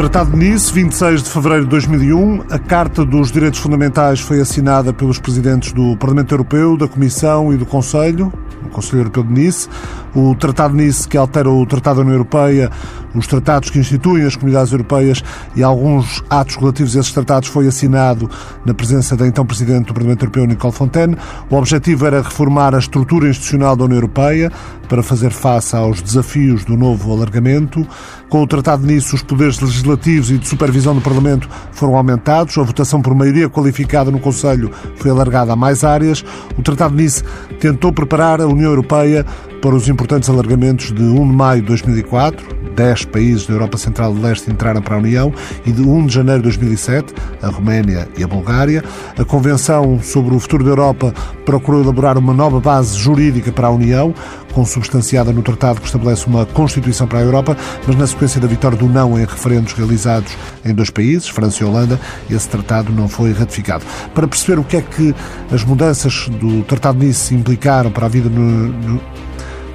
Tratado Nice, 26 de fevereiro de 2001, a Carta dos Direitos Fundamentais foi assinada pelos presidentes do Parlamento Europeu, da Comissão e do Conselho, o Conselho Europeu de Nice. O Tratado de Nice, que altera o Tratado da União Europeia, os tratados que instituem as comunidades europeias e alguns atos relativos a esses tratados, foi assinado na presença da então Presidente do Parlamento Europeu, Nicole Fontaine. O objetivo era reformar a estrutura institucional da União Europeia para fazer face aos desafios do novo alargamento. Com o Tratado de Nice, os poderes legislativos e de supervisão do Parlamento foram aumentados, a votação por maioria qualificada no Conselho foi alargada a mais áreas. O Tratado de Nice tentou preparar a União Europeia para os importantes alargamentos de 1 de maio de 2004, 10 países da Europa Central e Leste entraram para a União e de 1 de janeiro de 2007, a Roménia e a Bulgária. A Convenção sobre o Futuro da Europa procurou elaborar uma nova base jurídica para a União, consubstanciada no tratado que estabelece uma Constituição para a Europa, mas na sequência da vitória do não em referendos realizados em dois países, França e Holanda, esse tratado não foi ratificado. Para perceber o que é que as mudanças do Tratado de Nice implicaram para a vida no, no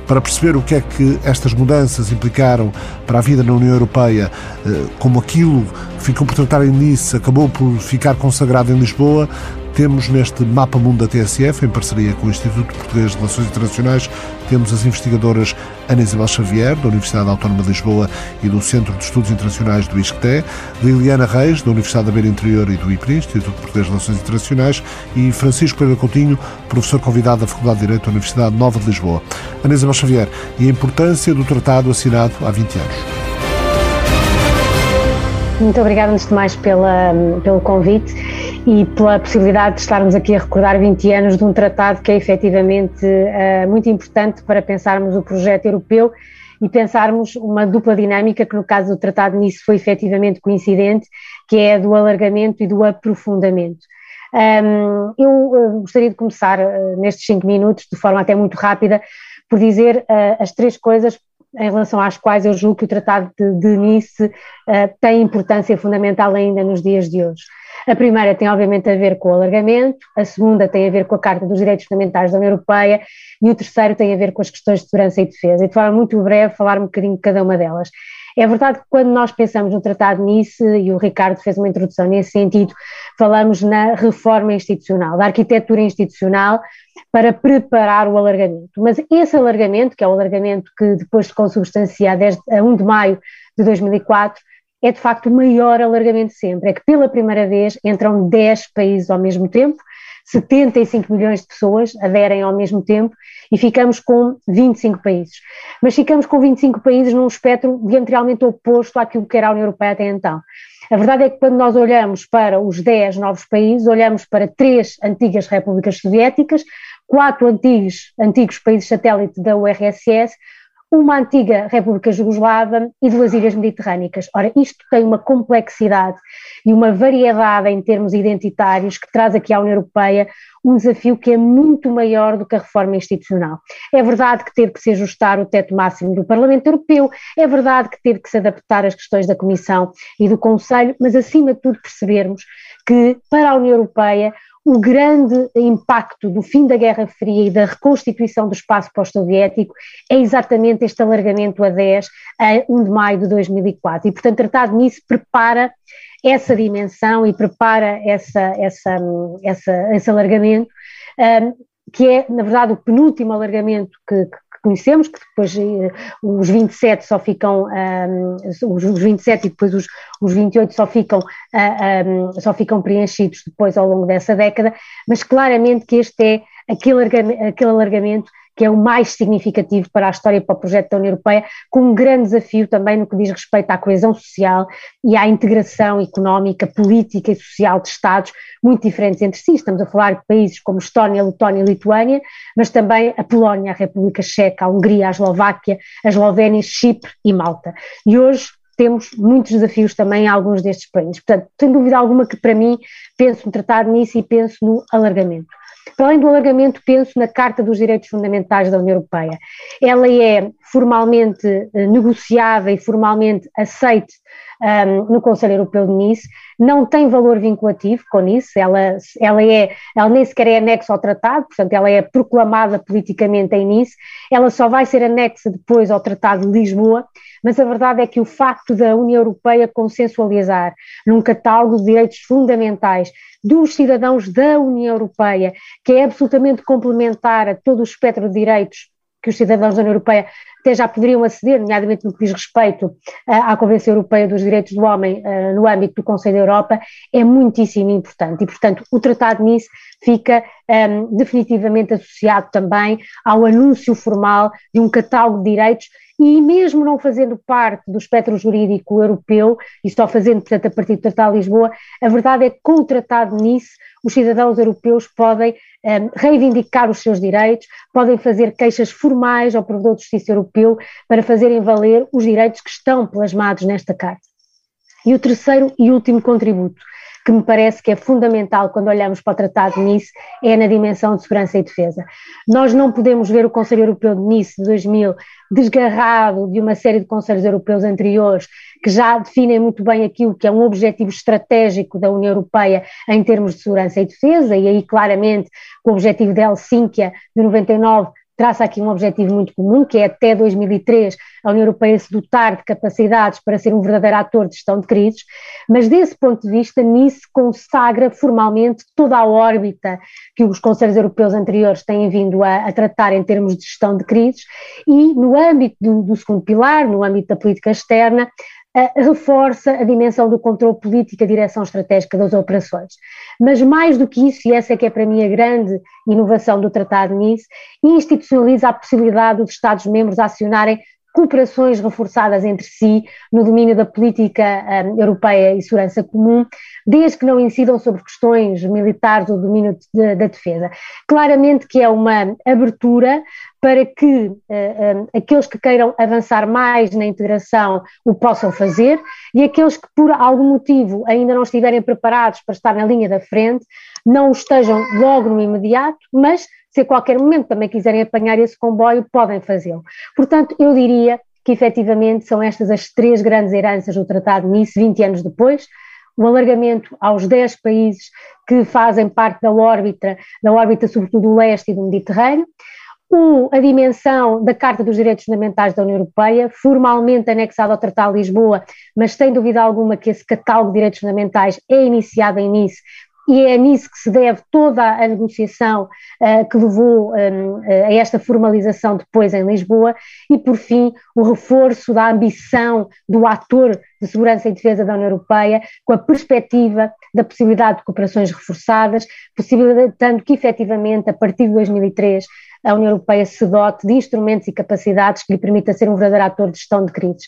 para perceber o que é que estas mudanças implicaram para a vida na União Europeia, eh, como aquilo ficou por tratar em Nice acabou por ficar consagrado em Lisboa, temos neste Mapa Mundo da TSF, em parceria com o Instituto Português de Relações Internacionais, temos as investigadoras Ana Isabel Xavier, da Universidade Autónoma de Lisboa e do Centro de Estudos Internacionais do ISCTE, Liliana Reis, da Universidade da Beira Interior e do IPRI, Instituto Português de Relações Internacionais, e Francisco Pereira Coutinho, professor convidado da Faculdade de Direito da Universidade Nova de Lisboa. Ana Isabel Xavier, e a importância do tratado assinado há 20 anos. Muito obrigada, antes de mais, pela, pelo convite e pela possibilidade de estarmos aqui a recordar 20 anos de um tratado que é efetivamente uh, muito importante para pensarmos o projeto europeu e pensarmos uma dupla dinâmica que no caso do tratado nisso foi efetivamente coincidente, que é a do alargamento e do aprofundamento. Um, eu uh, gostaria de começar uh, nestes cinco minutos, de forma até muito rápida, por dizer as três coisas em relação às quais eu julgo que o Tratado de, de Nice tem importância fundamental ainda nos dias de hoje. A primeira tem, obviamente, a ver com o alargamento, a segunda tem a ver com a Carta dos Direitos Fundamentais da União Europeia e o terceiro tem a ver com as questões de segurança e defesa. E de forma muito breve, falar um bocadinho de cada uma delas. É verdade que quando nós pensamos no Tratado de Nice, e o Ricardo fez uma introdução nesse sentido, falamos na reforma institucional, da arquitetura institucional para preparar o alargamento. Mas esse alargamento, que é o alargamento que depois se consubstancia a 1 de maio de 2004, é de facto o maior alargamento sempre. É que pela primeira vez entram 10 países ao mesmo tempo, 75 milhões de pessoas aderem ao mesmo tempo e ficamos com 25 países. Mas ficamos com 25 países num espectro diametralmente oposto àquilo que era a União Europeia até então. A verdade é que quando nós olhamos para os 10 novos países, olhamos para três antigas repúblicas soviéticas, quatro antigos, antigos países satélite da URSS, uma antiga República Jugoslava e duas ilhas mediterrânicas. Ora, isto tem uma complexidade e uma variedade em termos identitários que traz aqui à União Europeia um desafio que é muito maior do que a reforma institucional. É verdade que teve que se ajustar o teto máximo do Parlamento Europeu, é verdade que teve que se adaptar às questões da Comissão e do Conselho, mas acima de tudo percebermos que para a União Europeia o grande impacto do fim da Guerra Fria e da reconstituição do espaço pós-soviético é exatamente este alargamento a 10 a 1 de maio de 2004. E, portanto, tratado nisso prepara essa dimensão e prepara essa, essa, essa, esse alargamento, um, que é, na verdade, o penúltimo alargamento que conhecemos, que depois uh, os 27 só ficam, um, os, os 27 e depois os, os 28 só ficam, uh, um, só ficam preenchidos depois ao longo dessa década, mas claramente que este é aquele, aquele alargamento que é o mais significativo para a história e para o projeto da União Europeia, com um grande desafio também no que diz respeito à coesão social e à integração económica, política e social de Estados muito diferentes entre si. Estamos a falar de países como Estónia, Letónia e Lituânia, mas também a Polónia, a República Checa, a Hungria, a Eslováquia, a Eslovénia, Chipre e Malta. E hoje temos muitos desafios também em alguns destes países. Portanto, sem dúvida alguma que para mim penso no tratado nisso e penso no alargamento. Para além do alargamento, penso na Carta dos Direitos Fundamentais da União Europeia. Ela é formalmente eh, negociada e formalmente aceite um, no Conselho Europeu de Nice, não tem valor vinculativo com Nice, ela, ela, é, ela nem sequer é anexo ao tratado, portanto ela é proclamada politicamente em Nice, ela só vai ser anexa depois ao Tratado de Lisboa, mas a verdade é que o facto da União Europeia consensualizar num catálogo de direitos fundamentais dos cidadãos da União Europeia, que é absolutamente complementar a todo o espectro de direitos que os cidadãos da União Europeia até já poderiam aceder, nomeadamente no que diz respeito uh, à Convenção Europeia dos Direitos do Homem uh, no âmbito do Conselho da Europa, é muitíssimo importante. E, portanto, o Tratado de Nice fica um, ehm, definitivamente associado também ao anúncio formal de um catálogo de direitos e mesmo não fazendo parte do espectro jurídico europeu, e só fazendo, portanto, a partir do Tratado de Lisboa, a verdade é que com o Tratado de Nice os cidadãos europeus podem um, ehm, reivindicar os seus direitos, podem fazer queixas formais ao Provedor de Justiça Europeu para fazerem valer os direitos que estão plasmados nesta Carta. E o terceiro e último contributo que me parece que é fundamental quando olhamos para o Tratado de Nice é na dimensão de segurança e defesa. Nós não podemos ver o Conselho Europeu de Nice de 2000 desgarrado de uma série de conselhos europeus anteriores que já definem muito bem aquilo que é um objetivo estratégico da União Europeia em termos de segurança e defesa, e aí claramente o objetivo de Helsínquia de 99 traça aqui um objetivo muito comum, que é até 2003 a União Europeia se dotar de capacidades para ser um verdadeiro ator de gestão de crises, mas desse ponto de vista, Nice consagra formalmente toda a órbita que os Conselhos Europeus anteriores têm vindo a, a tratar em termos de gestão de crises, e no âmbito do, do segundo pilar, no âmbito da política externa, reforça a dimensão do controle político, a direção estratégica das operações. Mas mais do que isso, e essa é que é para mim a grande inovação do Tratado Nice, institucionaliza a possibilidade dos Estados-membros acionarem cooperações reforçadas entre si no domínio da política um, europeia e segurança comum, desde que não incidam sobre questões militares ou domínio de, da defesa. Claramente que é uma abertura para que uh, um, aqueles que queiram avançar mais na integração o possam fazer e aqueles que por algum motivo ainda não estiverem preparados para estar na linha da frente não estejam logo no imediato, mas se a qualquer momento também quiserem apanhar esse comboio, podem fazê-lo. Portanto, eu diria que efetivamente são estas as três grandes heranças do Tratado de Nice, 20 anos depois, o alargamento aos 10 países que fazem parte da órbita, da órbita sobretudo do leste e do Mediterrâneo, o, a dimensão da Carta dos Direitos Fundamentais da União Europeia, formalmente anexada ao Tratado de Lisboa, mas sem dúvida alguma que esse catálogo de direitos fundamentais é iniciado em Nice e é nisso que se deve toda a negociação uh, que levou um, a esta formalização depois em Lisboa, e por fim o reforço da ambição do ator de segurança e defesa da União Europeia, com a perspectiva da possibilidade de cooperações reforçadas, possibilitando que efetivamente a partir de 2003 a União Europeia se dote de instrumentos e capacidades que lhe permita ser um verdadeiro ator de gestão de crises.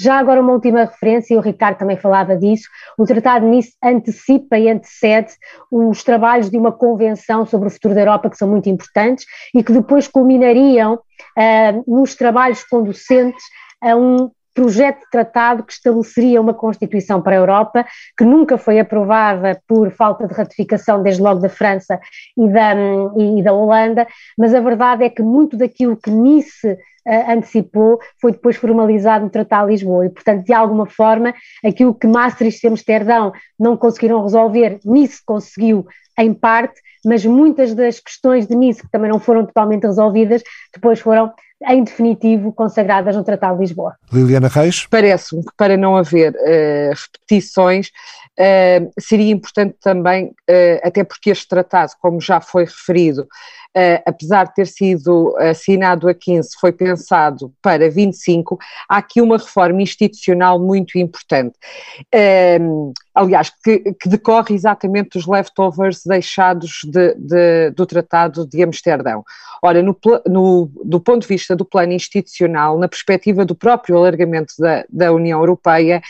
Já agora uma última referência, e o Ricardo também falava disso, o Tratado nisso antecipa e antecede os trabalhos de uma convenção sobre o futuro da Europa que são muito importantes e que depois culminariam uh, nos trabalhos conducentes a um projeto de tratado que estabeleceria uma Constituição para a Europa, que nunca foi aprovada por falta de ratificação, desde logo da França e da, e da Holanda, mas a verdade é que muito daquilo que Nice uh, antecipou foi depois formalizado no Tratado de Lisboa e, portanto, de alguma forma, aquilo que Maastricht e Amsterdão não conseguiram resolver, Nice conseguiu em parte, mas muitas das questões de Nice que também não foram totalmente resolvidas, depois foram em definitivo, consagradas no Tratado de Lisboa. Liliana Reis? Parece-me que para não haver uh, repetições, uh, seria importante também, uh, até porque este tratado, como já foi referido, Uh, apesar de ter sido assinado a 15, foi pensado para 25, há aqui uma reforma institucional muito importante. Uh, aliás, que, que, decorre exatamente dos leftovers deixados de, de, do Tratado de Amsterdão. Ora, no, no, do ponto de vista do plano institucional, na perspectiva do próprio alargamento da, da União Europeia,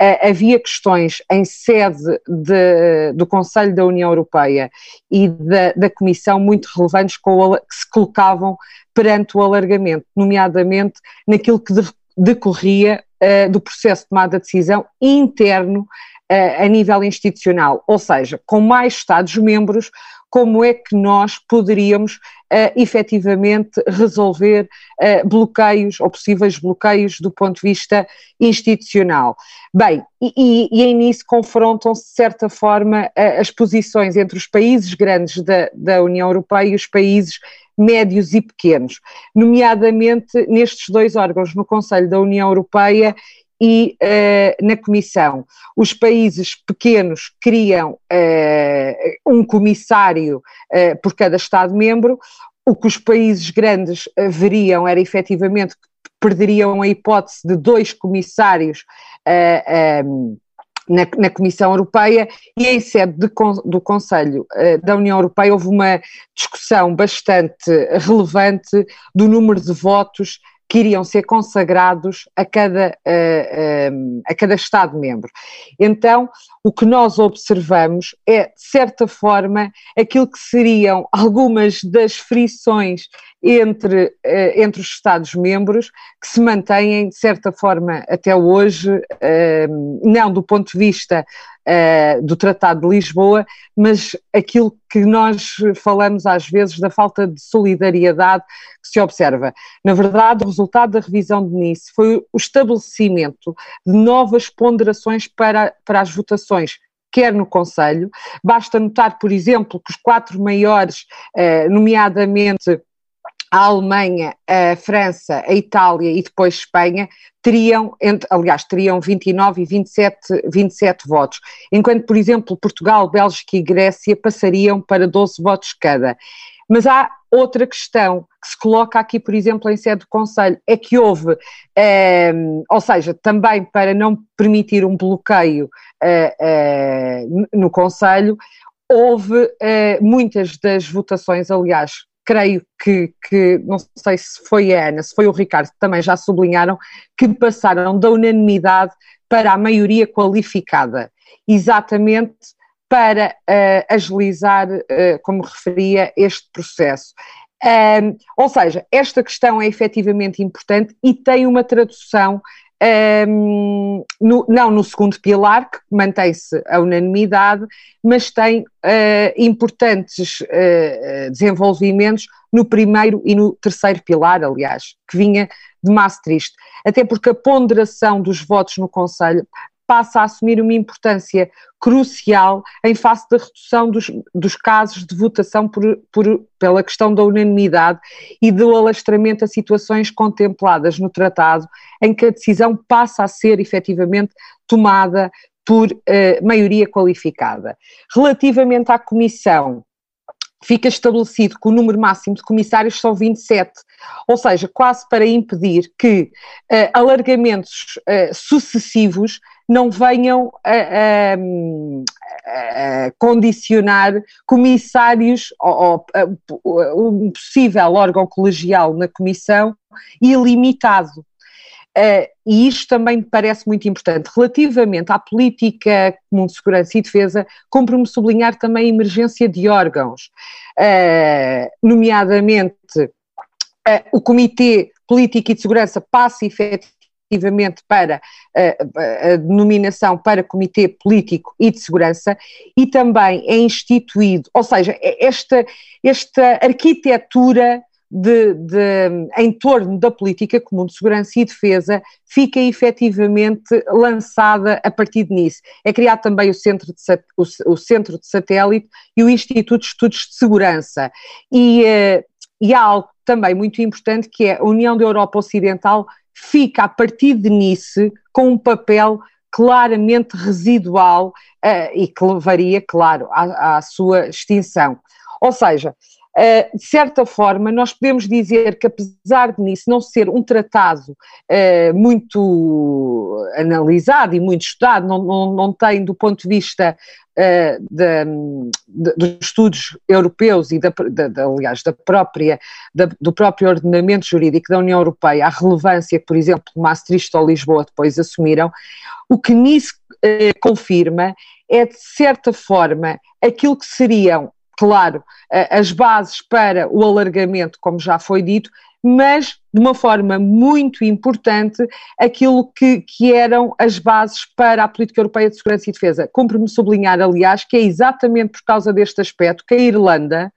uh, havia questões em sede de, do Conselho da União Europeia e da, da Comissão muito relevantes o, que se colocavam perante o alargamento, nomeadamente naquilo que decorria uh, do processo de tomada de decisão interno uh, a nível institucional, ou seja, com mais Estados-membros, como é que nós poderíamos uh, efetivamente resolver uh, bloqueios ou possíveis bloqueios do ponto de vista institucional. Bem, e, e, e nisso confrontam-se, de certa forma, uh, as posições entre os países grandes da, da União Europeia e os países médios e pequenos, nomeadamente nestes dois órgãos, no Conselho da União Europeia e uh, na Comissão. Os países pequenos criam uh, um comissário uh, por cada Estado-membro, o que os países grandes veriam era efetivamente que perderiam a hipótese de dois comissários. Um, na, na, Comissão Europeia e em sede de, do Conselho uh, da União Europeia houve uma discussão bastante relevante do número de votos que iriam ser consagrados a cada, uh, uh, a cada Estado-membro. Então, o que nós observamos é, de certa forma, aquilo que seriam algumas das frições entre, uh, entre os Estados-membros que se mantêm, de certa forma, até hoje, não do ponto de vista uh, do Tratado de Lisboa, mas aquilo que nós falamos às vezes da falta de solidariedade que se observa. Na verdade, o resultado da revisão de Nice foi o estabelecimento de novas ponderações para, para as votações quer no Conselho. Basta notar, por exemplo, que os quatro maiores, eh, nomeadamente a Alemanha, a França, a Itália e depois Espanha teriam, aliás, teriam 29 e 27, 27 votos, enquanto, por exemplo, Portugal, Bélgica e Grécia passariam para 12 votos cada. Mas há outra questão que se coloca aqui, por exemplo, em sede do Conselho, é que houve, eh, ou seja, também para não permitir um bloqueio eh, eh, no Conselho, houve muitas das votações, aliás, creio que, que, não sei se foi a Ana, se foi o Ricardo, também já sublinharam, que passaram da unanimidade para a maioria qualificada, exatamente para uh, agilizar, uh, como referia, este processo. Um, ou seja, esta questão é efetivamente importante e tem uma tradução um, no, não no segundo pilar, que mantém-se a unanimidade, mas tem uh, importantes uh, desenvolvimentos no primeiro e no terceiro pilar, aliás, que vinha de Maastricht. Até porque a ponderação dos votos no Conselho passa a assumir uma importância crucial em face da redução dos, dos casos de votação por, por, pela questão da unanimidade e do alastramento a situações contempladas no tratado, em que a decisão passa a ser efetivamente tomada por uh, maioria qualificada. Relativamente à Comissão, fica estabelecido que o número máximo de comissários são 27, ou seja, quase para impedir que uh, alargamentos uh, sucessivos não venham a, a, a condicionar comissários ou, ou um possível órgão colegial na comissão ilimitado. Uh, e isto também me parece muito importante. Relativamente à política comum de segurança e defesa, cumpre-me sublinhar também a emergência de órgãos, uh, nomeadamente uh, o Comitê Político e de Segurança passa efetivamente efetivamente para a, a denominação para Comitê Político e de Segurança e também é instituído, ou seja, é esta, esta arquitetura de, de, em torno da política comum de segurança e defesa fica efetivamente lançada a partir de nisso. É criado também o Centro de, o, o Centro de Satélite e o Instituto de Estudos de Segurança. E, uh, e há algo também muito importante que é a União da Europa Ocidental fica a partir de Nice com um papel claramente residual uh, e que levaria, claro, à, à sua extinção. Ou seja, Uh, de certa forma, nós podemos dizer que, apesar de nisso não ser um tratado uh, muito analisado e muito estudado, não, não, não tem, do ponto de vista de, de, dos estudos europeus e, da, de, aliás, da própria, do próprio ordenamento jurídico da União Europeia, a relevância que, por exemplo, Maastricht ou Lisboa depois assumiram, o que nisso confirma é, de certa forma, aquilo que seriam claro, as bases para o alargamento, como já foi dito, mas de uma forma muito importante aquilo que, que eram as bases para a política europeia de segurança e defesa. Cumpre-me sublinhar, aliás, que é exatamente por causa deste aspecto que a Irlanda,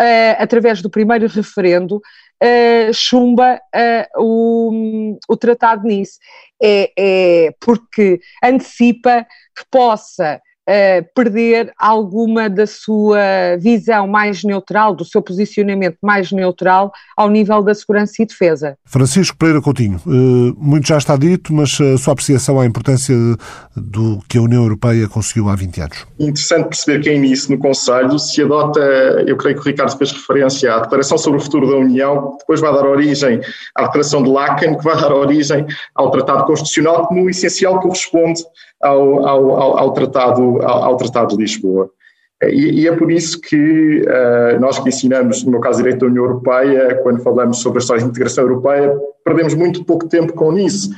uh, através do primeiro referendo, uh, chumba uh, o, o Tratado de Nice. É, é porque antecipa que possa uh, perder alguma da sua visão mais neutral, do seu posicionamento mais neutral ao nível da segurança e defesa. Francisco Pereira Coutinho, uh, muito já está dito, mas a sua apreciação à importância do que a União Europeia conseguiu há 20 anos. Interessante perceber que em início no Conselho se adota, eu creio que o Ricardo fez referência à Declaração sobre o Futuro da União, que depois vai dar origem à Declaração de Laken, que vai dar origem ao Tratado Constitucional, que no essencial corresponde ao, ao, ao, tratado, ao, Tratado de Lisboa. E, e, é por isso que uh, nós que ensinamos, no meu caso, Direito da União Europeia, quando falamos sobre a história de integração europeia, perdemos muito pouco tempo com isso.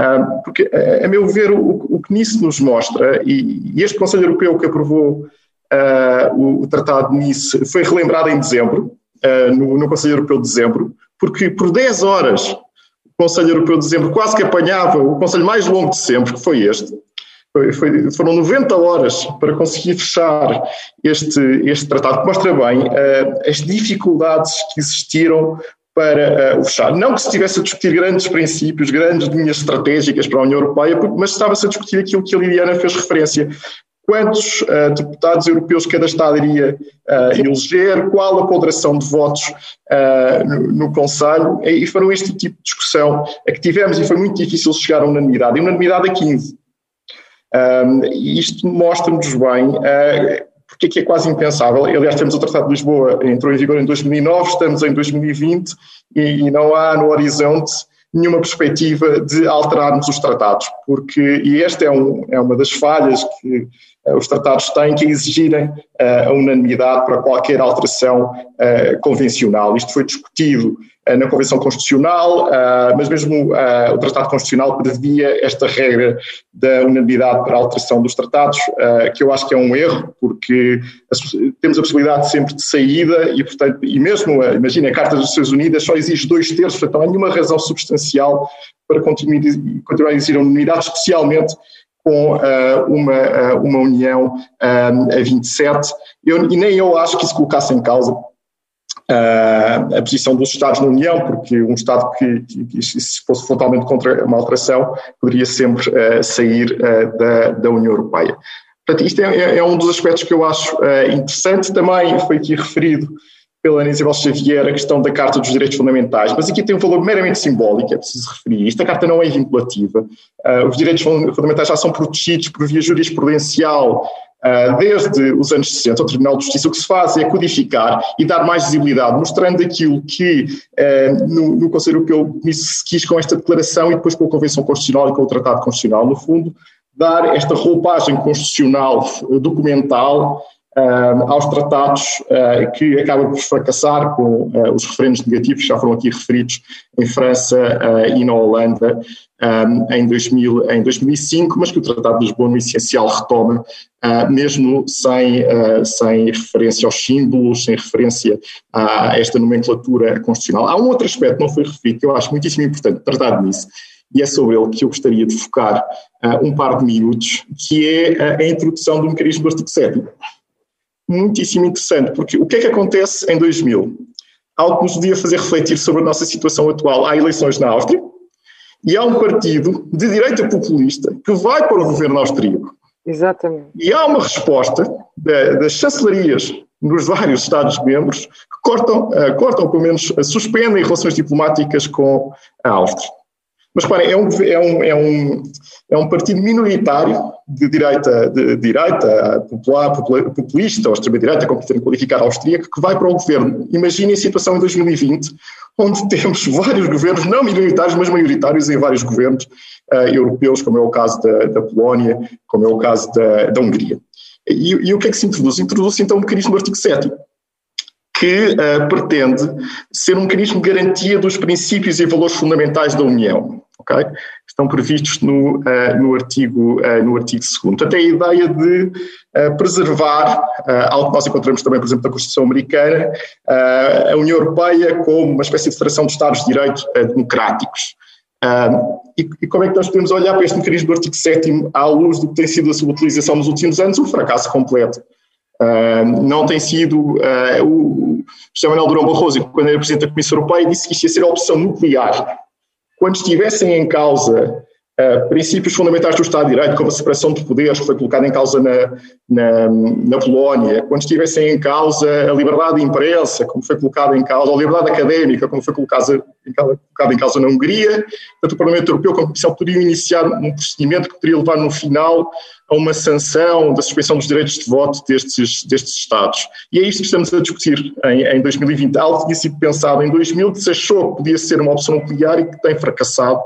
Uh, porque, a meu ver, o, o, que nisso nos mostra, e, e este Conselho Europeu que aprovou uh, o, o, Tratado de Nice foi relembrado em dezembro, no, no Conselho Europeu de dezembro, porque por 10 horas o Conselho Europeu de dezembro quase que apanhava o Conselho mais longo de sempre, que foi este, foi, foi, foram 90 horas para conseguir fechar este, este tratado, que mostra bem uh, as dificuldades que existiram para uh, o fechar. Não que se estivesse a discutir grandes princípios, grandes linhas estratégicas para a União Europeia, mas estava-se a discutir aquilo que a Liliana fez referência. Quantos uh, deputados europeus cada Estado iria uh, eleger, qual a ponderação de votos no, no Conselho, e foram este tipo de discussão a que tivemos e foi muito difícil chegar a unanimidade, e unanimidade a 15. Um, e isto mostra-nos bem uh, porque é que é quase impensável. Aliás, temos o Tratado de Lisboa, entrou em vigor em 2009, estamos em 2020 e, e não há no horizonte nenhuma perspectiva de alterarmos os tratados, porque, e esta é, um, é uma das falhas que os tratados têm, que exigirem uh, a unanimidade para qualquer alteração uh, convencional. Isto foi discutido eh, na Convenção Constitucional, eh, mas mesmo eh, o Tratado Constitucional previa esta regra da unanimidade para a alteração dos tratados, que eu acho que é um erro, porque temos a possibilidade sempre de saída e, portanto, e mesmo, imagina, a Carta das Nações Unidas só exige dois terços, portanto, não há nenhuma razão substancial para continuar a exigir a unanimidade, especialmente com uh, uma, uh, uma união uh, a 27. Eu, e nem eu acho que isso colocasse em causa uh, a posição dos Estados na União, porque um Estado que, que, que se fosse frontalmente contra uma alteração poderia sempre uh, sair uh, da, da União Europeia. Portanto, isto é, é, é, um dos aspectos que eu acho interessante. Também foi aqui referido pela Ana Isabel Xavier a questão da Carta dos Direitos Fundamentais, mas aqui tem um valor meramente simbólico, é preciso referir. Esta Carta não é vinculativa. os direitos fundamentais já são protegidos por via jurisprudencial Uh, desde os anos 60, o Tribunal de Justiça, o que se faz é codificar e dar mais visibilidade, mostrando aquilo que uh, no, no Conselho Europeu se quis com esta declaração e depois com a Convenção Constitucional e com o Tratado Constitucional, no fundo, dar esta roupagem constitucional documental uh, aos tratados uh, que acaba por fracassar com uh, os referendos negativos já foram aqui referidos em França e na Holanda em, 2000, em 2005, mas que o Tratado de Lisboa no essencial retoma, mesmo sem, sem referência aos símbolos, sem referência a esta nomenclatura constitucional. Há um outro aspecto que não foi referido, que eu acho muitíssimo importante tratar nisso, e é sobre ele que eu gostaria de focar uh, um par de minutos, que é a introdução do mecanismo do artigo 7 muitíssimo interessante, porque o que é que acontece em 2000? Algo que nos devia fazer refletir sobre a nossa situação atual. Há eleições na Áustria e há um partido de direita populista que vai para o governo austríaco. Exatamente. E há uma resposta das chancelarias nos vários Estados-membros que cortam, uh, cortam, pelo menos suspendem relações diplomáticas com a Áustria. Mas reparem, é um, é um, é um, é um partido minoritário de direita, de, direita popular, populista ou extrema-direita, como quiserem qualificar, austríaco, que vai para o governo. Imaginem a situação em 2020, onde temos vários governos, não minoritários, mas maioritários em vários governos uh, europeus, como é o caso da, da Polónia, como é o caso da, da Hungria. E, e, o que é que se introduz? Introduz-se então o mecanismo do artigo 7 que uh, pretende ser um mecanismo de garantia dos princípios e valores fundamentais da União. Okay? estão previstos no, no, artigo, no artigo 2 Portanto, é a ideia de preservar, algo que nós encontramos também, por exemplo, na Constituição Americana, a União Europeia como uma espécie de federação de Estados de Direito democráticos. e, e, como é que nós podemos olhar para este mecanismo do artigo 7 à luz do que tem sido a sua utilização nos últimos anos? Um fracasso completo. Uh, não tem sido. Uh, o José Manuel Durão Barroso, quando era Presidente da Comissão Europeia, disse que isto ia ser a opção nuclear. Quando estivessem em causa Uh, princípios fundamentais do Estado de Direito, como a separação de poderes, que foi colocada em causa na, na, na, Polónia, quando estivessem em causa a liberdade de imprensa, como foi colocada em causa, a liberdade académica, como foi colocada, colocada em causa na Hungria, tanto o Parlamento Europeu como a Comissão poderiam iniciar um procedimento que poderia levar no final a uma sanção da suspensão dos direitos de voto destes, destes Estados. E é isto que estamos a discutir em, em 2020. Algo que tinha sido pensado em 2000, que se achou que podia ser uma opção nuclear e que tem fracassado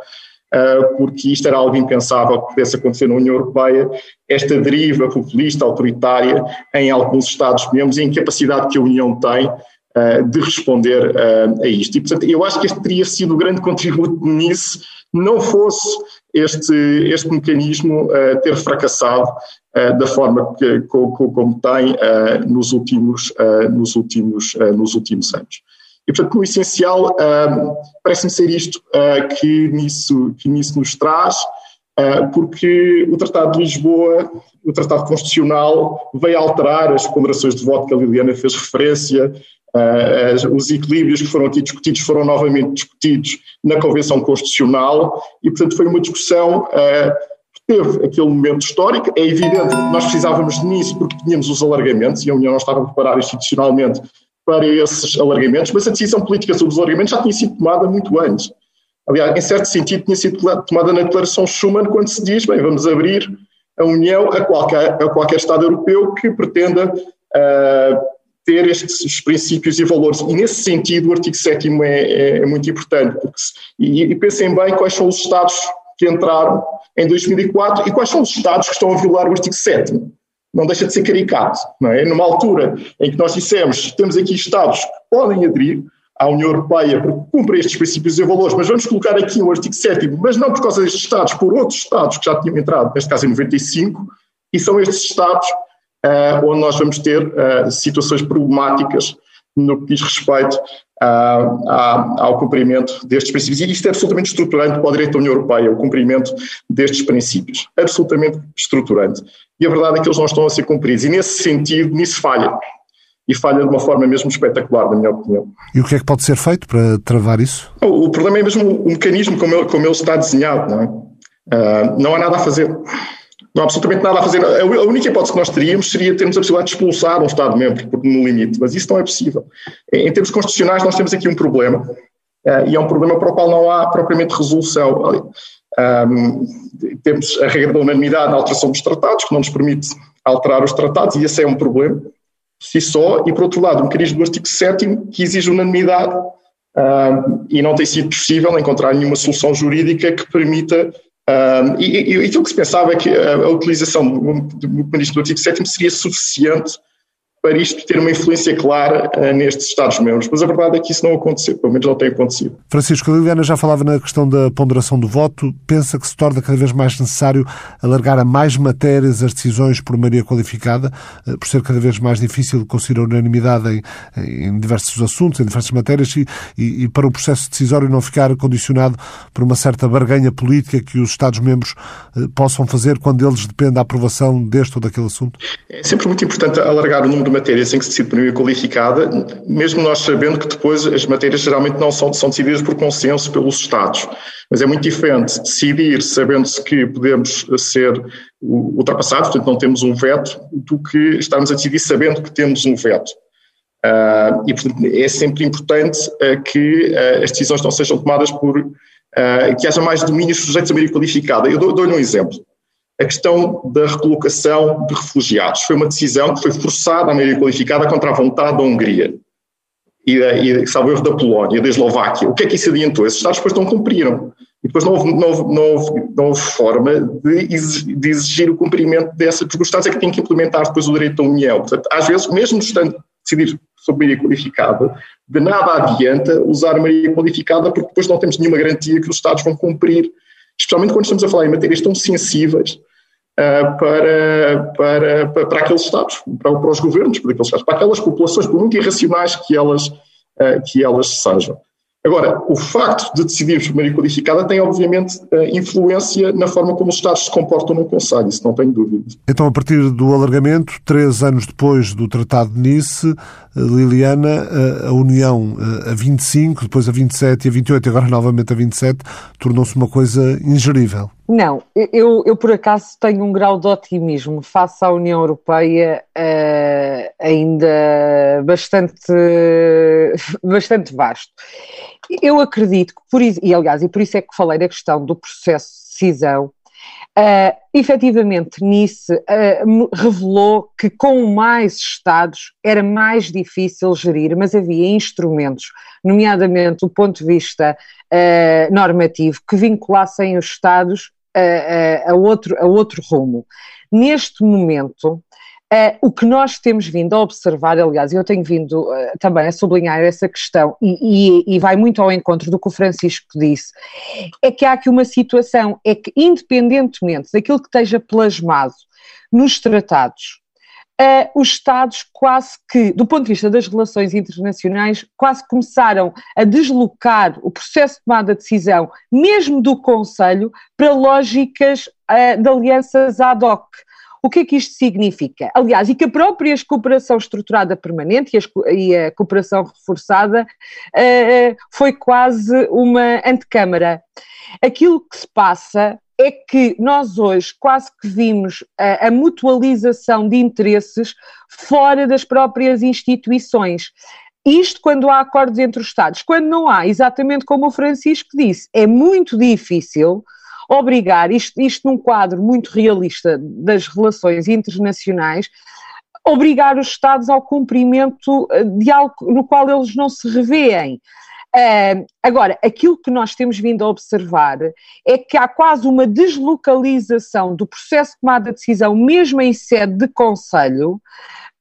porque isto era algo impensável que pudesse acontecer na União Europeia, esta deriva populista, autoritária, em alguns Estados-membros e a incapacidade que a União tem ah, de responder ah, a isto. E, portanto, eu acho que este teria sido o grande contributo nisso, não fosse este, este mecanismo ter fracassado da forma que, como tem nos últimos, nos últimos, nos últimos anos. E, portanto, no essencial, parece-me ser isto uh, que, nisso, que nisso nos traz, uh, porque o Tratado de Lisboa, o Tratado Constitucional, veio alterar as ponderações de voto que a Liliana fez referência, os equilíbrios que foram aqui discutidos foram novamente discutidos na Convenção Constitucional e, portanto, foi uma discussão teve aquele momento histórico. É evidente que nós precisávamos nisso porque tínhamos os alargamentos e a União não estava preparada institucionalmente para esses alargamentos, mas a decisão política sobre os alargamentos já tinha sido tomada muito antes. Aliás, em certo sentido, tinha sido tomada na Declaração Schuman, quando se diz, bem, vamos abrir a União a qualquer, a qualquer Estado europeu que pretenda uh, ter estes princípios e valores. E, nesse sentido, o artigo 7 é, é, é, muito importante. Porque, e, e pensem bem quais são os Estados que entraram em 2004 e quais são os Estados que estão a violar o artigo 7 não deixa de ser caricato, não é? Numa altura em que nós dissemos, temos aqui Estados que podem aderir à União Europeia porque cumprem estes princípios e valores, mas vamos colocar aqui o artigo 7 mas não por causa destes Estados, por outros Estados que já tinham entrado, neste caso em 95, e são estes Estados uh, onde nós vamos ter uh, situações problemáticas no que diz respeito ao cumprimento destes princípios. E isto é absolutamente estruturante para o direito da União Europeia, o cumprimento destes princípios. Absolutamente estruturante. E a verdade é que eles não estão a ser cumpridos. E nesse sentido, nisso falha. E falha de uma forma mesmo espetacular, na minha opinião. E o que é que pode ser feito para travar isso? O, o problema é mesmo o mecanismo como ele, como ele está desenhado. Não, é? uh, não há nada a fazer. Não há absolutamente nada a fazer. A única hipótese que nós teríamos seria termos a possibilidade de expulsar um Estado-membro no limite, mas isso não é possível. Em termos constitucionais, nós temos aqui um problema, eh, e é um problema para o qual não há propriamente resolução. Um, temos a regra da unanimidade na alteração dos tratados, que não nos permite alterar os tratados, e esse é um problema si só, e por outro lado, o mecanismo do artigo 7 que exige unanimidade, um, e não tem sido possível encontrar nenhuma solução jurídica que permita um, e, e, aquilo que se pensava é que a, a utilização do mecanismo do artigo 7 seria suficiente para isto ter uma influência clara uh, nestes Estados-membros. Mas a verdade é que isso não aconteceu, pelo menos não tem acontecido. Francisco, a Liliana já falava na questão da ponderação do voto. Pensa que se torna cada vez mais necessário alargar a mais matérias as decisões por maioria qualificada, uh, por ser cada vez mais difícil conseguir a unanimidade em, em diversos assuntos, em diversas matérias, e, e, e, para o processo decisório não ficar condicionado por uma certa barganha política que os Estados-membros uh, possam fazer quando eles dependem da aprovação deste ou daquele assunto? É sempre muito importante alargar o número matérias em que se decide por maioria qualificada, mesmo nós sabendo que depois as matérias geralmente não são, são decididas por consenso pelos Estados. Mas é muito diferente decidir sabendo-se que podemos ser ultrapassados, portanto não temos um veto, do que estarmos a decidir sabendo que temos um veto. Uh, e portanto é sempre importante uh, que uh, as decisões não sejam tomadas por que haja mais domínios sujeitos a maioria qualificada. Eu dou-lhe dou um exemplo. A questão da recolocação de refugiados foi uma decisão que foi forçada à maioria qualificada contra a vontade da Hungria e, e salvo erro, da Polónia, da Eslováquia. O que é que isso adiantou? Esses Estados depois não cumpriram. E depois não houve, não houve, não houve, não houve forma de exigir, de exigir, o cumprimento dessa, porque os Estados é que têm que implementar depois o direito da União. Portanto, às vezes, mesmo estando decidir sobre maioria qualificada, de nada adianta usar a maioria qualificada, porque depois não temos nenhuma garantia que os Estados vão cumprir especialmente quando estamos a falar em matérias tão sensíveis uh, para, para, para, para, aqueles Estados, para, para, os governos, para aqueles Estados, para aquelas populações, por muito irracionais que elas, uh, que elas sejam. Agora, o facto de decidirmos por maioria qualificada tem, obviamente, influência na forma como os Estados se comportam no Conselho, isso não tenho dúvida. Então, a partir do alargamento, três anos depois do Tratado de Nice, Liliana, a União a 25, depois a 27 e a 28, agora novamente a 27, tornou-se uma coisa ingerível. Não, eu, eu por acaso tenho um grau de otimismo face à União Europeia uh, ainda bastante, bastante vasto. Eu acredito que, por, e aliás, e por isso é que falei da questão do processo de decisão, Uh, efetivamente, Nice uh, revelou que com mais Estados era mais difícil gerir, mas havia instrumentos, nomeadamente do ponto de vista uh, normativo, que vinculassem os Estados a, a, outro, a outro rumo. Neste momento, Uh, o que nós temos vindo a observar, aliás, eu tenho vindo uh, também a sublinhar essa questão, e, e, e, vai muito ao encontro do que o Francisco disse, é que há aqui uma situação, é que independentemente daquilo que esteja plasmado nos tratados, uh, os Estados quase que, do ponto de vista das relações internacionais, quase começaram a deslocar o processo de tomada de decisão, mesmo do Conselho, para lógicas de alianças ad hoc o que é que isto significa? Aliás, e que a própria cooperação estruturada permanente e a cooperação reforçada uh, foi quase uma antecâmara. Aquilo que se passa é que nós hoje quase que vimos a, a, mutualização de interesses fora das próprias instituições. Isto quando há acordos entre os Estados. Quando não há, exatamente como o Francisco disse, é muito difícil obrigar, isto, isto num quadro muito realista das relações internacionais, obrigar os Estados ao cumprimento eh, de algo no qual eles não se revêem. Uh, agora, aquilo que nós temos vindo a observar é que há quase uma deslocalização do processo de tomada de decisão, mesmo em sede de Conselho,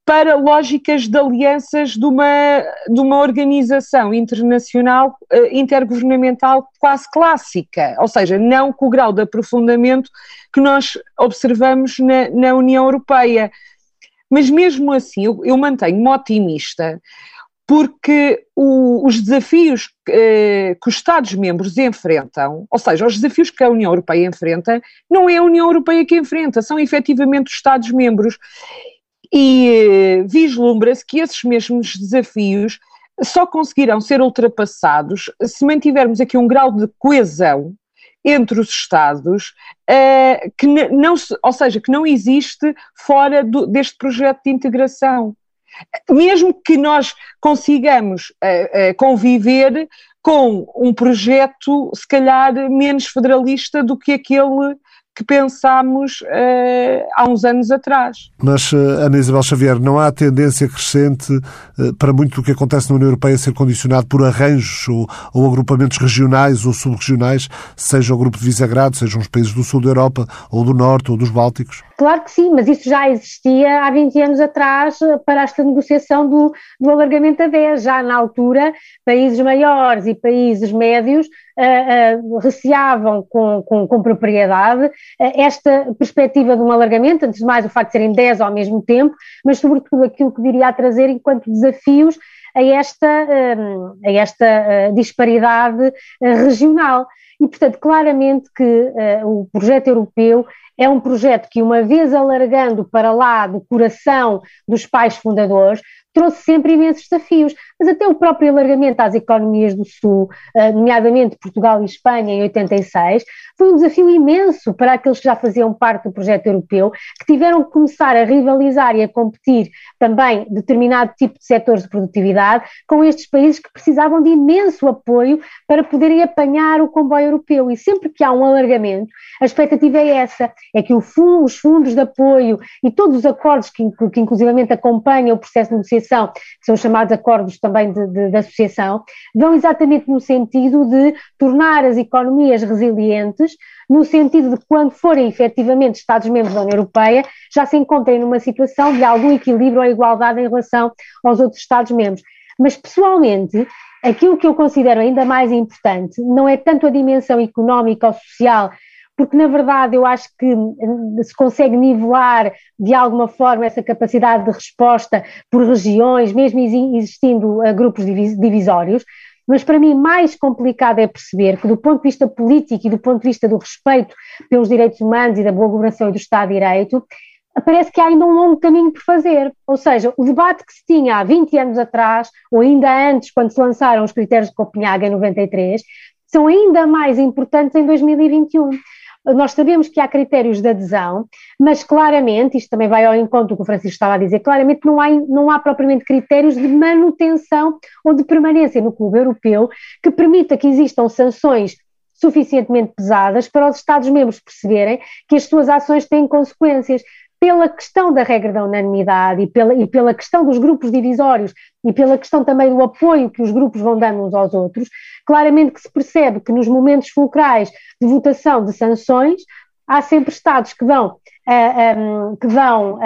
para lógicas de alianças de uma, de uma organização internacional uh, intergovernamental quase clássica, ou seja, não com o grau de aprofundamento que nós observamos na, na União Europeia. Mas mesmo assim, eu, eu mantenho-me otimista, porque o, os desafios uh, que os Estados-membros enfrentam, ou seja, os desafios que a União Europeia enfrenta, não é a União Europeia que enfrenta, são efetivamente os Estados-membros e eh, vislumbra-se que esses mesmos desafios só conseguirão ser ultrapassados se mantivermos aqui um grau de coesão entre os Estados, uh, que não, ou seja, que não existe fora do, deste projeto de integração. Mesmo que nós consigamos uh, uh, conviver com um projeto, se calhar, menos federalista do que aquele que pensámos uh, há uns anos atrás. Mas, uh, Ana Isabel Xavier, não há tendência crescente uh, para muito do que acontece na União Europeia ser condicionado por arranjos ou, ou agrupamentos regionais ou subregionais, seja o Grupo de Visegrado, sejam os países do sul da Europa, ou do Norte, ou dos Bálticos? Claro que sim, mas isso já existia há 20 anos atrás para esta negociação do, do alargamento a 10. Já na altura, países maiores e países médios uh, uh, receavam com, com, com propriedade uh, esta perspectiva de um alargamento, antes de mais o facto de serem 10 ao mesmo tempo, mas sobretudo aquilo que viria a trazer enquanto desafios a esta, a esta disparidade regional. E, portanto, claramente que o projeto europeu é um projeto que, uma vez alargando para lá do coração dos pais fundadores, trouxe sempre imensos desafios, mas até o próprio alargamento às economias do Sul, eh, nomeadamente Portugal e Espanha em 86, foi um desafio imenso para aqueles que já faziam parte do projeto europeu, que tiveram que começar a rivalizar e a competir também determinado tipo de setores de produtividade com estes países que precisavam de imenso apoio para poderem apanhar o comboio europeu. E sempre que há um alargamento, a expectativa é essa, é que fundo, os fundos de apoio e todos os acordos que, que inclusivamente acompanham o processo de negociação que são chamados acordos também de, de, de associação, vão exatamente no sentido de tornar as economias resilientes, no sentido de quando forem efetivamente Estados-membros da União Europeia, já se encontrem numa situação de algum equilíbrio ou igualdade em relação aos outros Estados-membros. Mas, pessoalmente, aquilo que eu considero ainda mais importante não é tanto a dimensão económica ou social porque na verdade eu acho que eh, se consegue nivelar de alguma forma essa capacidade de resposta por regiões, mesmo existindo uh, grupos divisórios, mas para mim mais complicado é perceber que do ponto de vista político e do ponto de vista do respeito pelos direitos humanos e da boa governação e do Estado de Direito, parece que há ainda um longo caminho por fazer. Ou seja, o debate que se tinha há 20 anos atrás, ou ainda antes, quando se lançaram os critérios de Copenhague em 93, são ainda mais importantes em 2021. Nós sabemos que há critérios de adesão, mas claramente, isto também vai ao encontro do que o Francisco estava a dizer, claramente não há, não há propriamente critérios de manutenção ou de permanência no clube europeu que permita que existam sanções suficientemente pesadas para os Estados-membros perceberem que as suas ações têm consequências pela questão da regra da unanimidade e pela, e pela questão dos grupos divisórios e pela questão também do apoio que os grupos vão dando uns aos outros, claramente que se percebe que nos momentos fulcrais de votação de sanções, há sempre Estados que vão que vão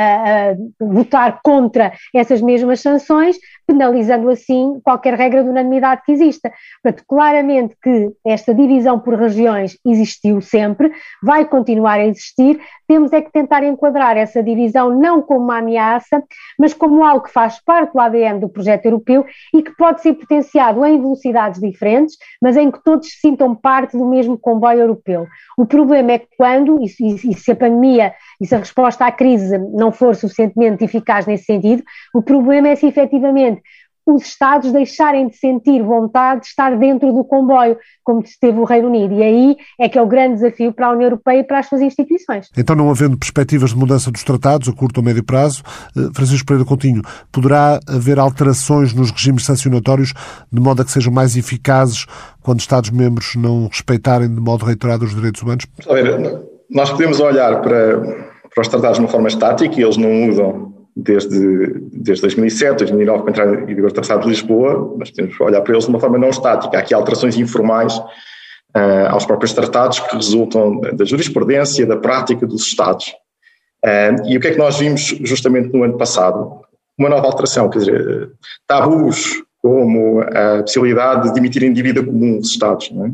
votar contra essas mesmas sanções, penalizando assim qualquer regra de unanimidade que exista. Portanto, claramente que esta divisão por regiões existiu sempre, vai continuar a existir, temos é que tentar enquadrar essa divisão não como uma ameaça, mas como algo que faz parte do ADN do projeto europeu e que pode ser potenciado em velocidades diferentes, mas em que todos se sintam parte do mesmo comboio europeu. O problema é que quando, e se a pandemia e se a resposta à crise não for suficientemente eficaz nesse sentido, o problema é se efetivamente os Estados deixarem de sentir vontade de estar dentro do comboio, como esteve o Reino Unido. E aí é que é o grande desafio para a União Europeia e para as suas instituições. Então, não havendo perspectivas de mudança dos tratados a curto ou médio prazo, eh, Francisco Pereira Coutinho, poderá haver alterações nos regimes sancionatórios de modo a que sejam mais eficazes quando Estados-membros não respeitarem de modo reiterado os direitos humanos? A ver, nós podemos olhar para, para os tratados de uma forma estática e eles não mudam desde, desde 2007, 2009, com a entrada em vigor do Tratado de Lisboa, mas temos que olhar para eles de uma forma não estática. Há aqui alterações informais uh, aos próprios tratados que resultam da jurisprudência, da prática dos Estados. Uh, e o que é que nós vimos justamente no ano passado? Uma nova alteração, quer dizer, tabus como a possibilidade de emitirem dívida comum os Estados. Não é?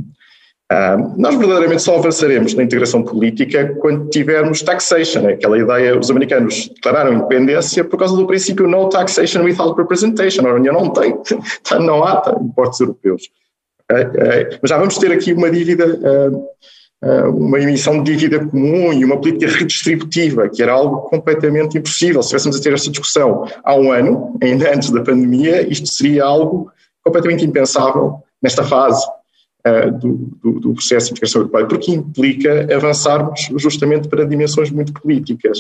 Uh, nós verdadeiramente só avançaremos na integração política quando tivermos taxation, né? aquela ideia, os americanos declararam independência por causa do princípio no taxation without representation, a União não tem, não há impostos europeus. Okay? Uh, mas já vamos ter aqui uma dívida, uma emissão de dívida comum e uma política redistributiva, que era algo completamente impossível. Se estivéssemos a ter esta discussão há um ano, ainda antes da pandemia, isto seria algo completamente impensável nesta fase uh, do, do, do, processo de integração europeia, porque implica avançarmos justamente para dimensões muito políticas.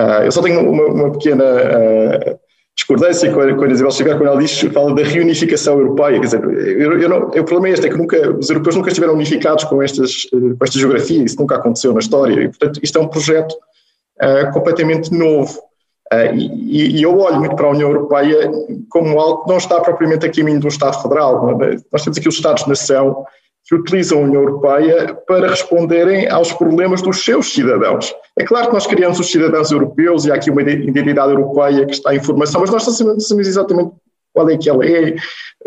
Uh, eu só tenho uma, uma pequena uh, discordância com a, com a Isabel Chegar quando ela diz, fala da reunificação europeia. Quer dizer, eu, eu não, o problema é este, é que nunca, os europeus nunca estiveram unificados com, estas, com esta geografia, isso nunca aconteceu na história, e portanto isto é um projeto completamente novo. Uh, e, e, eu olho muito para a União Europeia como algo que não está propriamente a caminho de um Estado federal. É? Nós temos aqui os Estados-nação que utilizam a União Europeia para responderem aos problemas dos seus cidadãos. É claro que nós criamos os cidadãos europeus e há aqui uma identidade europeia que está em formação, mas nós não sabemos exatamente qual é que ela é.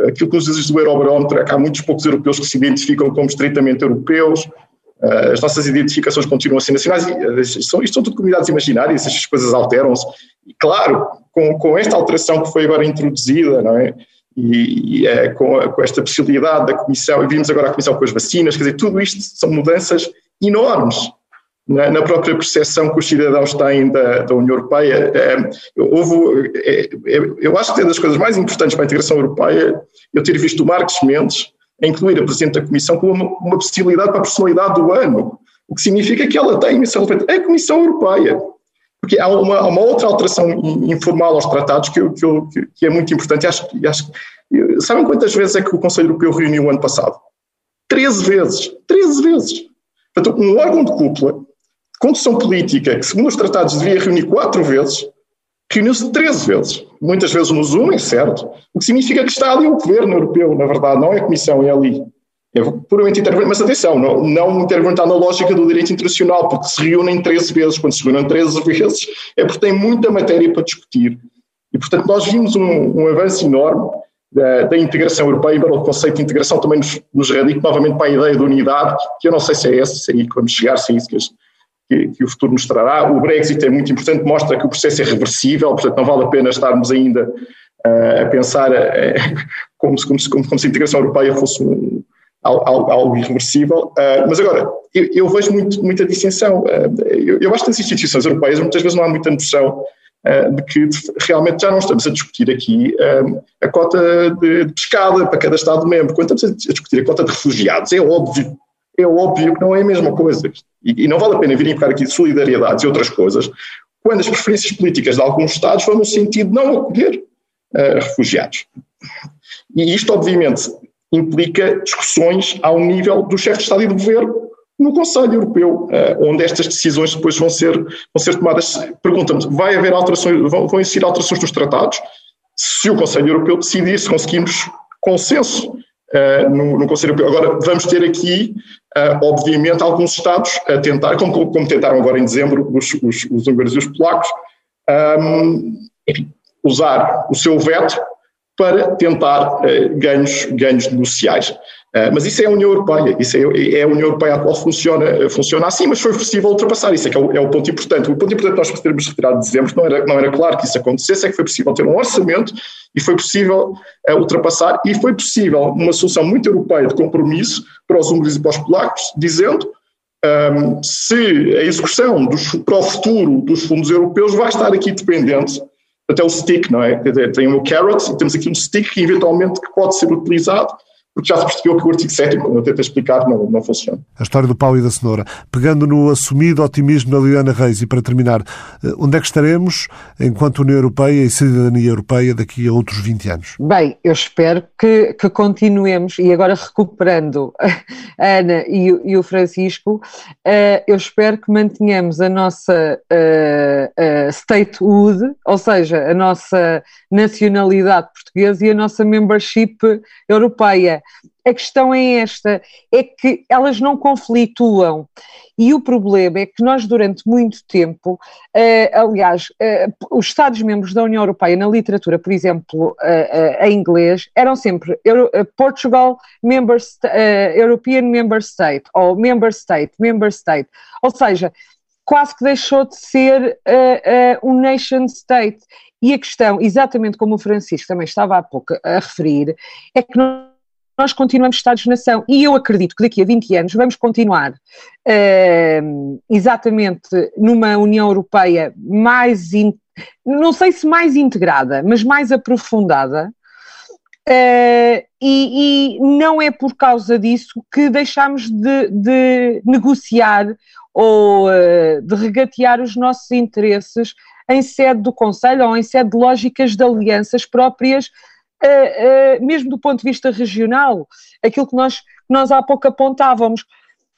Aquilo que nos diz do Eurobarómetro é que há muitos poucos europeus que se identificam como estritamente europeus. Uh, as nossas identificações continuam a ser nacionais, e, isto, são, isto são tudo comunidades imaginárias, estas coisas alteram-se. E claro, com, com esta alteração que foi agora introduzida, não é? E, e é, com, com, esta possibilidade da Comissão, e vimos agora a Comissão com as vacinas, quer dizer, tudo isto são mudanças enormes na, na própria percepção que os cidadãos têm da, da União Europeia. É, houve, é, eu acho que é das coisas mais importantes para a integração europeia eu ter visto o Marcos Mendes a incluir a Presidente da Comissão como uma, uma possibilidade para a personalidade do ano, o que significa que ela tem missão é a Comissão Europeia. Porque há uma, uma outra alteração informal aos tratados que, que, que é muito importante. Acho, acho, sabem quantas vezes é que o Conselho Europeu reuniu o ano passado? Treze vezes. Treze vezes. Portanto, um órgão de cúpula, condução política, que segundo os tratados devia reunir quatro vezes, reuniu-se 13 vezes. Muitas vezes no Zoom, é certo, o que significa que está ali o governo europeu, na verdade, não é a Comissão, é ali. É puramente intervento, mas atenção, não, não interventar na lógica do direito internacional, porque se reúnem 13 vezes, quando se reúnem 13 vezes, é porque tem muita matéria para discutir. E, portanto, nós vimos um, um avanço enorme da, da, integração europeia, embora o conceito de integração também nos, nos radique novamente para a ideia de unidade, que eu não sei se é esse, se é aí que vamos chegar, se é isso que, que, que, o futuro nos trará. O Brexit é muito importante, mostra que o processo é reversível, portanto não vale a pena estarmos ainda uh, a pensar uh, como, se, como, se, como, se a integração europeia fosse um, algo, algo, irreversível. Uh, mas agora, eu, eu, vejo muito, muita distinção. eu, eu acho que nas instituições europeias muitas vezes não há muita noção de que realmente já não estamos a discutir aqui a cota de, de pescada para cada Estado-membro. Quando estamos a discutir a cota de refugiados, é óbvio, é óbvio que não é a mesma coisa. E, e não vale a pena vir invocar aqui solidariedades e outras coisas, quando as preferências políticas de alguns Estados vão no sentido de não acolher uh, refugiados. E isto, obviamente, implica discussões ao nível do chefe de Estado e do governo no Conselho Europeu, eh, onde estas decisões depois vão ser, vão ser tomadas. Pergunta-me, vai haver alterações, vão, vão existir alterações dos tratados? Se o Conselho Europeu decidir, se conseguimos consenso uh, no, no, Conselho Europeu. Agora, vamos ter aqui, uh, obviamente, alguns Estados a tentar, como, como tentaram agora em dezembro os, os, os húngaros e os polacos, um, enfim, usar o seu veto para tentar uh, ganhos, ganhos negociais. Uh, mas isso é a União Europeia, isso é, é, a União Europeia atual funciona, funciona assim, mas foi possível ultrapassar, isso é que é o, é o ponto importante. O ponto importante nós termos retirado de dezembro não era, não era claro que isso acontecesse, é que foi possível ter um orçamento e foi possível uh, ultrapassar e foi possível uma solução muito europeia de compromisso para os húngaros e para os polacos, dizendo um, se a execução dos, para o futuro dos fundos europeus vai estar aqui dependente até o stick, não é? Tem o carrot temos aqui um stick que eventualmente pode ser utilizado porque já se percebeu que o artigo 7 como eu tento explicar, não, não funciona. A história do pau e da cenoura. Pegando no assumido otimismo da Liliana Reis, e para terminar, eh, onde é que estaremos enquanto União Europeia e cidadania europeia daqui a outros 20 anos? Bem, eu espero que, que continuemos, e agora recuperando a Ana e, e o Francisco, uh, eu espero que mantenhamos a nossa uh, uh, statehood, ou seja, a nossa nacionalidade portuguesa e a nossa membership europeia. A questão é esta: é que elas não conflituam. E o problema é que nós, durante muito tempo, uh, aliás, uh, os Estados-membros da União Europeia, na literatura, por exemplo, uh, em inglês, eram sempre Euro Portugal, member European Member State, ou Member State, Member State. Ou seja, quase que deixou de ser um nation state. E a questão, exatamente como o Francisco também estava há pouco a referir, é que nós continuamos Estados-nação e eu acredito que daqui a 20 anos vamos continuar uh, exatamente numa União Europeia mais, não sei se mais integrada, mas mais aprofundada. Uh, e, e, não é por causa disso que deixamos de, de negociar ou uh, de regatear os nossos interesses em sede do Conselho ou em sede de lógicas de alianças próprias, uh, uh, mesmo do ponto de vista regional, aquilo que nós, nós há pouco apontávamos.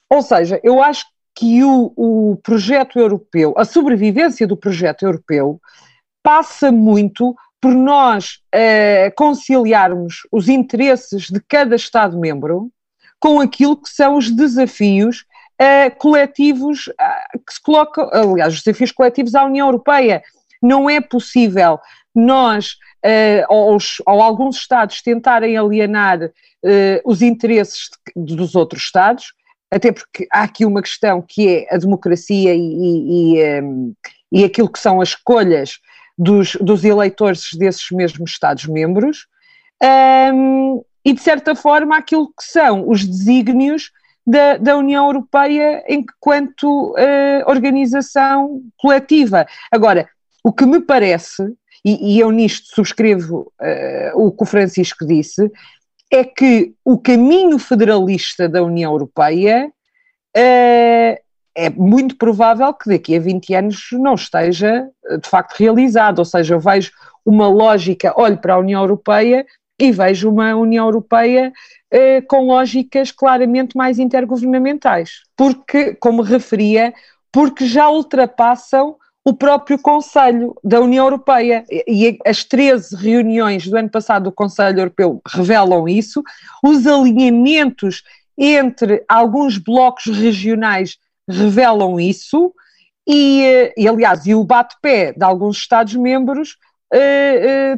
Ou seja, eu acho que o, o projeto europeu, a sobrevivência do projeto europeu, passa muito por nós uh, conciliarmos os interesses de cada Estado-membro com aquilo que são os desafios uh, coletivos uh, que se colocam, aliás, os desafios coletivos à União Europeia. Não é possível nós uh, ou, ou, alguns Estados tentarem alienar os interesses de, dos outros Estados, até porque há aqui uma questão que é a democracia e, e, e, um, e aquilo que são as escolhas dos, dos eleitores desses mesmos Estados-membros, um, e de certa forma aquilo que são os desígnios da, da União Europeia enquanto uh, organização coletiva. Agora, o que me parece, e, e eu nisto subscrevo uh, o que o Francisco disse, é que o caminho federalista da União Europeia uh, é muito provável que daqui a 20 anos não esteja de facto realizado, ou seja, eu vejo uma lógica, olho para a União Europeia e vejo uma União Europeia eh, com lógicas claramente mais intergovernamentais, porque, como referia, porque já ultrapassam o próprio Conselho da União Europeia. E as 13 reuniões do ano passado do Conselho Europeu revelam isso, os alinhamentos entre alguns blocos regionais revelam isso, e, eh, e aliás, e o bate-pé de alguns Estados-membros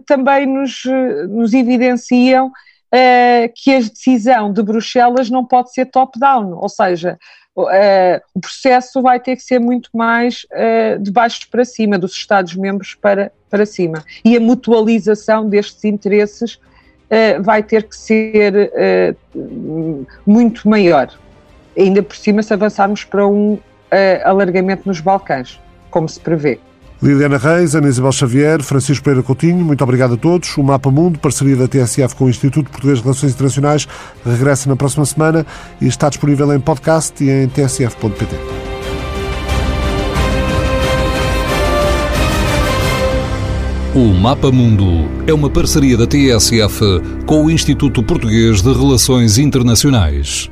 também nos, nos evidenciam que a decisão de Bruxelas não pode ser top-down, ou seja, Uh, o processo vai ter que ser muito mais uh, de baixo para cima, dos Estados-membros para, para cima. E a mutualização destes interesses uh, vai ter que ser muito maior. Ainda por cima, se avançarmos para um alargamento nos Balcãs, como se prevê. Liliana Reis, Ana Isabel Xavier, Francisco Pereira Coutinho, muito obrigado a todos. O Mapa Mundo, parceria da TSF com o Instituto Português de Relações Internacionais, regressa na próxima semana e está disponível em podcast e em tsf.pt. O Mapa Mundo é uma parceria da TSF com o Instituto Português de Relações Internacionais.